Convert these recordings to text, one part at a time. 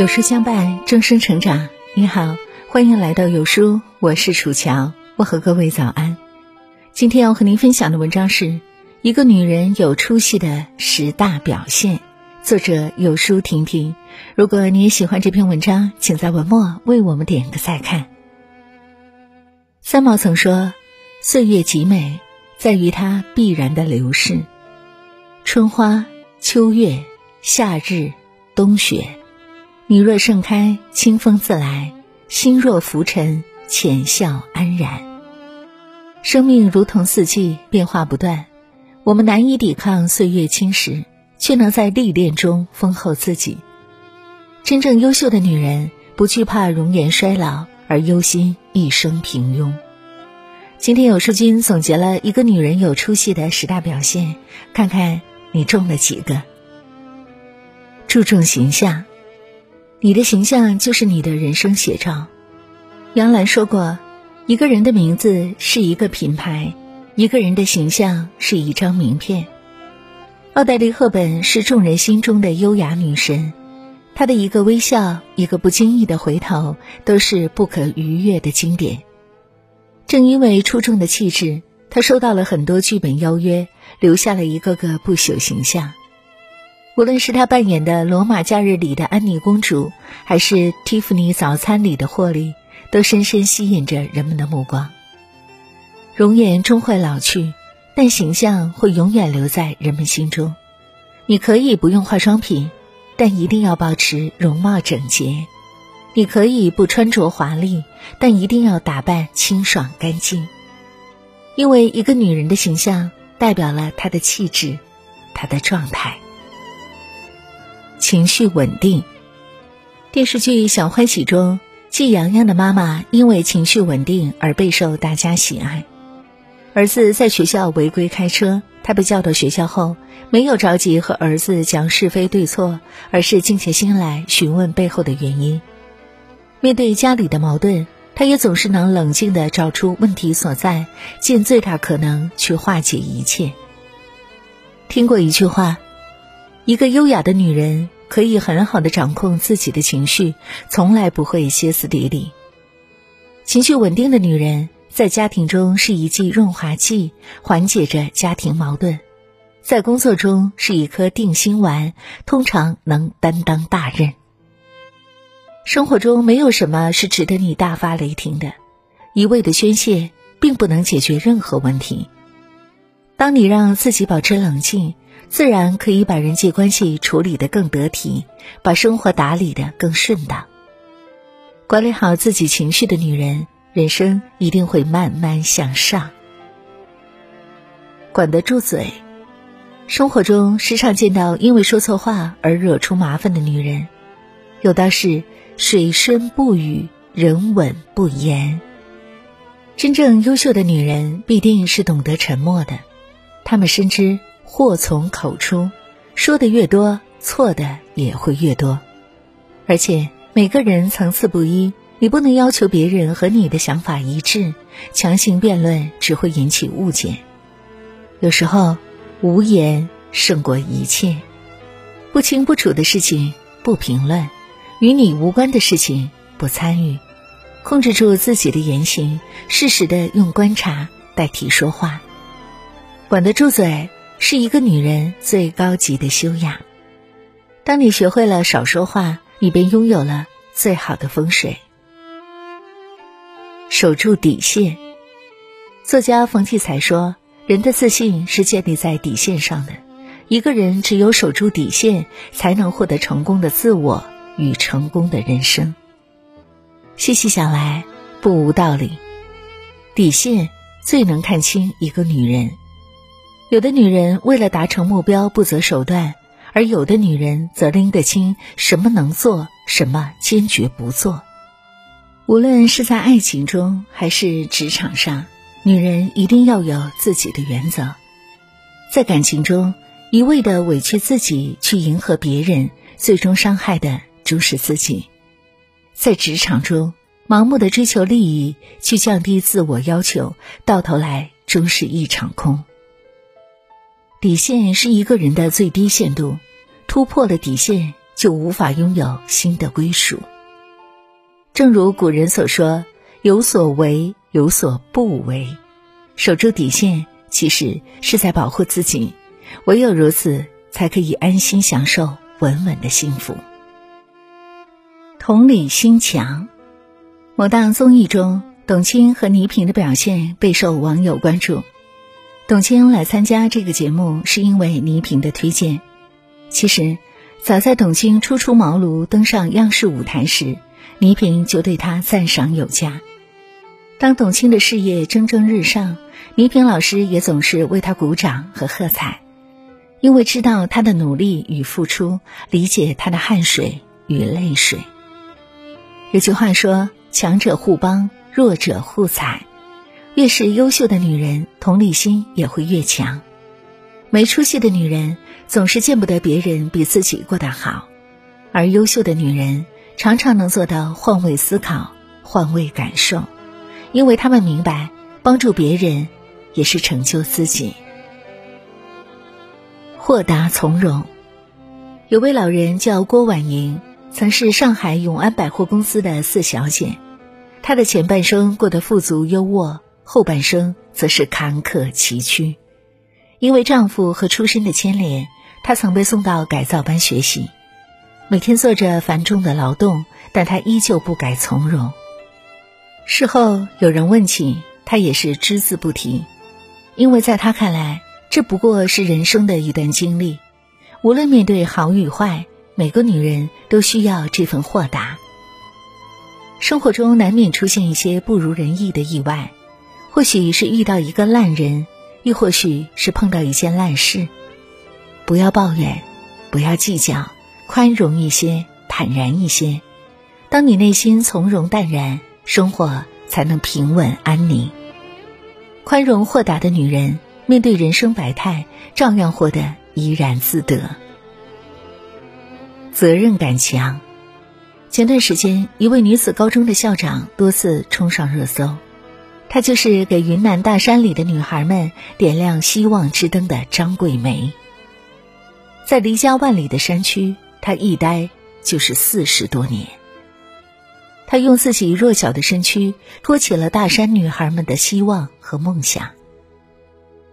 有书相伴，终生成长。你好，欢迎来到有书，我是楚乔，我和各位早安。今天要和您分享的文章是一个女人有出息的十大表现，作者有书婷婷。如果你也喜欢这篇文章，请在文末为我们点个再看。三毛曾说：“岁月极美，在于它必然的流逝。春花、秋月、夏日、冬雪。”你若盛开，清风自来；心若浮沉，浅笑安然。生命如同四季，变化不断。我们难以抵抗岁月侵蚀，却能在历练中丰厚自己。真正优秀的女人，不惧怕容颜衰老，而忧心一生平庸。今天有书君总结了一个女人有出息的十大表现，看看你中了几个。注重形象。你的形象就是你的人生写照。杨澜说过：“一个人的名字是一个品牌，一个人的形象是一张名片。”奥黛丽·赫本是众人心中的优雅女神，她的一个微笑，一个不经意的回头，都是不可逾越的经典。正因为出众的气质，她收到了很多剧本邀约，留下了一个个不朽形象。无论是她扮演的《罗马假日》里的安妮公主，还是《蒂芙尼早餐》里的霍利，都深深吸引着人们的目光。容颜终会老去，但形象会永远留在人们心中。你可以不用化妆品，但一定要保持容貌整洁；你可以不穿着华丽，但一定要打扮清爽干净。因为一个女人的形象代表了她的气质，她的状态。情绪稳定。电视剧《小欢喜》中，季洋洋的妈妈因为情绪稳定而备受大家喜爱。儿子在学校违规开车，她被叫到学校后，没有着急和儿子讲是非对错，而是静下心来询问背后的原因。面对家里的矛盾，她也总是能冷静地找出问题所在，尽最大可能去化解一切。听过一句话。一个优雅的女人可以很好的掌控自己的情绪，从来不会歇斯底里。情绪稳定的女人在家庭中是一剂润滑剂，缓解着家庭矛盾；在工作中是一颗定心丸，通常能担当大任。生活中没有什么是值得你大发雷霆的，一味的宣泄并不能解决任何问题。当你让自己保持冷静。自然可以把人际关系处理得更得体，把生活打理得更顺当。管理好自己情绪的女人，人生一定会慢慢向上。管得住嘴。生活中时常见到因为说错话而惹出麻烦的女人，有道是“水深不语，人稳不言”。真正优秀的女人必定是懂得沉默的，她们深知。祸从口出，说的越多，错的也会越多。而且每个人层次不一，你不能要求别人和你的想法一致，强行辩论只会引起误解。有时候，无言胜过一切。不清不楚的事情不评论，与你无关的事情不参与。控制住自己的言行，适时的用观察代替说话，管得住嘴。是一个女人最高级的修养。当你学会了少说话，你便拥有了最好的风水。守住底线。作家冯骥才说：“人的自信是建立在底线上的。一个人只有守住底线，才能获得成功的自我与成功的人生。”细细想来，不无道理。底线最能看清一个女人。有的女人为了达成目标不择手段，而有的女人则拎得清什么能做，什么坚决不做。无论是在爱情中还是职场上，女人一定要有自己的原则。在感情中，一味的委屈自己去迎合别人，最终伤害的终是自己；在职场中，盲目的追求利益，去降低自我要求，到头来终是一场空。底线是一个人的最低限度，突破了底线就无法拥有新的归属。正如古人所说：“有所为，有所不为。”守住底线，其实是在保护自己。唯有如此，才可以安心享受稳稳的幸福。同理心强。某档综艺中，董卿和倪萍的表现备受网友关注。董卿来参加这个节目，是因为倪萍的推荐。其实，早在董卿初出茅庐登上央视舞台时，倪萍就对她赞赏有加。当董卿的事业蒸蒸日上，倪萍老师也总是为她鼓掌和喝彩，因为知道她的努力与付出，理解她的汗水与泪水。有句话说：“强者互帮，弱者互踩。”越是优秀的女人，同理心也会越强。没出息的女人总是见不得别人比自己过得好，而优秀的女人常常能做到换位思考、换位感受，因为她们明白，帮助别人也是成就自己。豁达从容。有位老人叫郭婉莹，曾是上海永安百货公司的四小姐，她的前半生过得富足优渥。后半生则是坎坷崎岖，因为丈夫和出身的牵连，她曾被送到改造班学习，每天做着繁重的劳动，但她依旧不改从容。事后有人问起，她也是只字不提，因为在她看来，这不过是人生的一段经历，无论面对好与坏，每个女人都需要这份豁达。生活中难免出现一些不如人意的意外。或许是遇到一个烂人，亦或许是碰到一件烂事。不要抱怨，不要计较，宽容一些，坦然一些。当你内心从容淡然，生活才能平稳安宁。宽容豁达的女人，面对人生百态，照样活得怡然自得。责任感强。前段时间，一位女子高中的校长多次冲上热搜。她就是给云南大山里的女孩们点亮希望之灯的张桂梅。在离家万里的山区，她一待就是四十多年。她用自己弱小的身躯托起了大山女孩们的希望和梦想。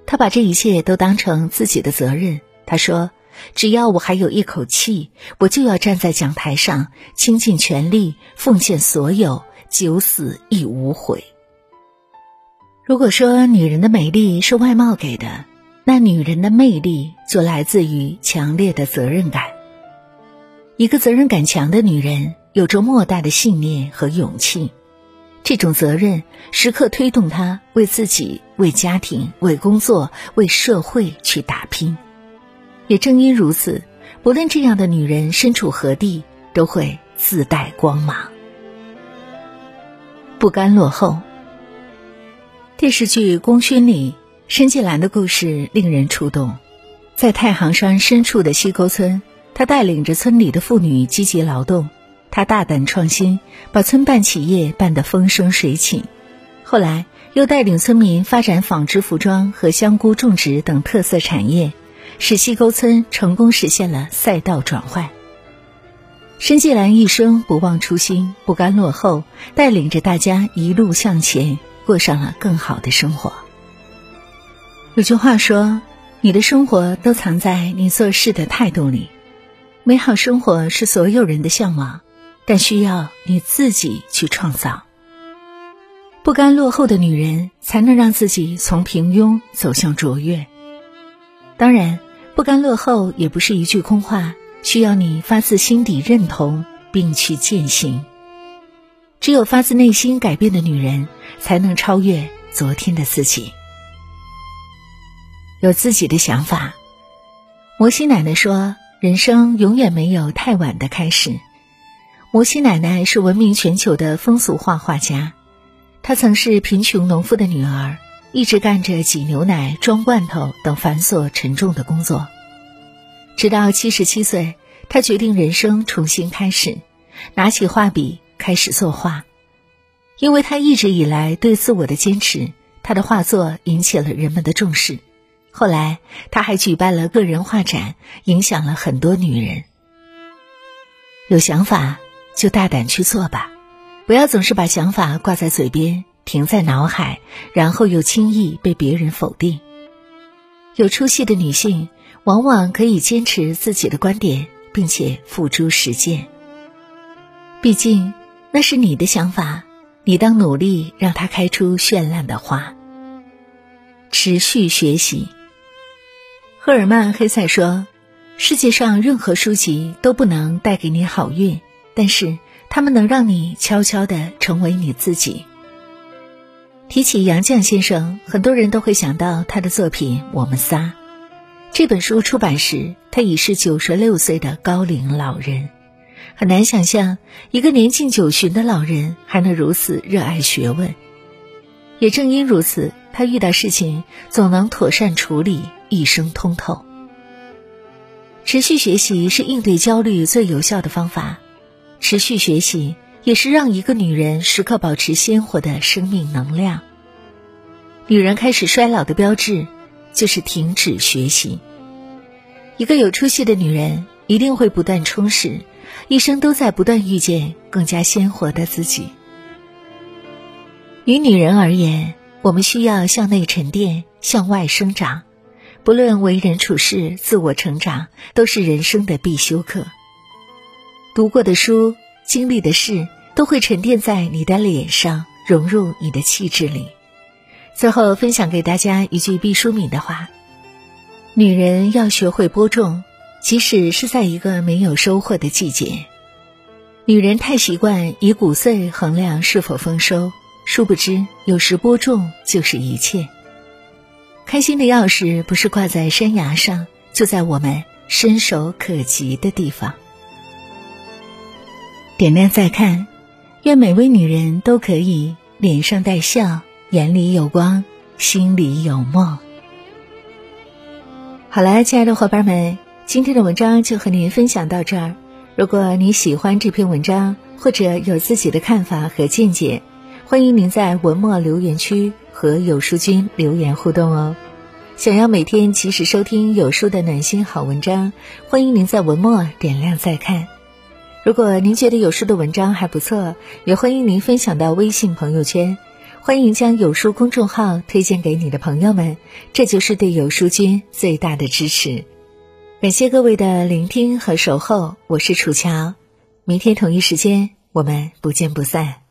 她把这一切都当成自己的责任。她说：“只要我还有一口气，我就要站在讲台上，倾尽全力，奉献所有，九死亦无悔。”如果说女人的美丽是外貌给的，那女人的魅力就来自于强烈的责任感。一个责任感强的女人，有着莫大的信念和勇气，这种责任时刻推动她为自己、为家庭、为工作、为社会去打拼。也正因如此，不论这样的女人身处何地，都会自带光芒，不甘落后。电视剧《功勋》里，申纪兰的故事令人触动。在太行山深处的西沟村，他带领着村里的妇女积极劳动。他大胆创新，把村办企业办得风生水起。后来又带领村民发展纺织服装和香菇种植等特色产业，使西沟村成功实现了赛道转换。申纪兰一生不忘初心，不甘落后，带领着大家一路向前。过上了更好的生活。有句话说：“你的生活都藏在你做事的态度里。”美好生活是所有人的向往，但需要你自己去创造。不甘落后的女人，才能让自己从平庸走向卓越。当然，不甘落后也不是一句空话，需要你发自心底认同并去践行。只有发自内心改变的女人，才能超越昨天的自己，有自己的想法。摩西奶奶说：“人生永远没有太晚的开始。”摩西奶奶是闻名全球的风俗画画家，她曾是贫穷农夫的女儿，一直干着挤牛奶、装罐头等繁琐沉重的工作。直到七十七岁，她决定人生重新开始，拿起画笔。开始作画，因为他一直以来对自我的坚持，他的画作引起了人们的重视。后来，他还举办了个人画展，影响了很多女人。有想法就大胆去做吧，不要总是把想法挂在嘴边，停在脑海，然后又轻易被别人否定。有出息的女性往往可以坚持自己的观点，并且付诸实践。毕竟那是你的想法，你当努力让它开出绚烂的花。持续学习。赫尔曼·黑塞说：“世界上任何书籍都不能带给你好运，但是他们能让你悄悄的成为你自己。”提起杨绛先生，很多人都会想到他的作品《我们仨》。这本书出版时，他已是九十六岁的高龄老人，很难想象一个年近九旬的老人还能如此热爱学问。也正因如此，他遇到事情总能妥善处理，一生通透。持续学习是应对焦虑最有效的方法，持续学习也是让一个女人时刻保持鲜活的生命能量。女人开始衰老的标志，就是停止学习。一个有出息的女人一定会不断充实，一生都在不断遇见更加鲜活的自己。于女人而言，我们需要向内沉淀，向外生长。不论为人处事、自我成长，都是人生的必修课。读过的书、经历的事，都会沉淀在你的脸上，融入你的气质里。最后，分享给大家一句毕淑敏的话：女人要学会播种，即使是在一个没有收获的季节。女人太习惯以谷穗衡量是否丰收。殊不知，有时播种就是一切。开心的钥匙不是挂在山崖上，就在我们伸手可及的地方。点亮再看，愿每位女人都可以脸上带笑，眼里有光，心里有梦。好了，亲爱的伙伴们，今天的文章就和您分享到这儿。如果你喜欢这篇文章，或者有自己的看法和见解，欢迎您在文末留言区和有书君留言互动哦。想要每天及时收听有书的暖心好文章，欢迎您在文末点亮再看。如果您觉得有书的文章还不错，也欢迎您分享到微信朋友圈。欢迎将有书公众号推荐给你的朋友们，这就是对有书君最大的支持。感谢各位的聆听和守候，我是楚乔。明天同一时间，我们不见不散。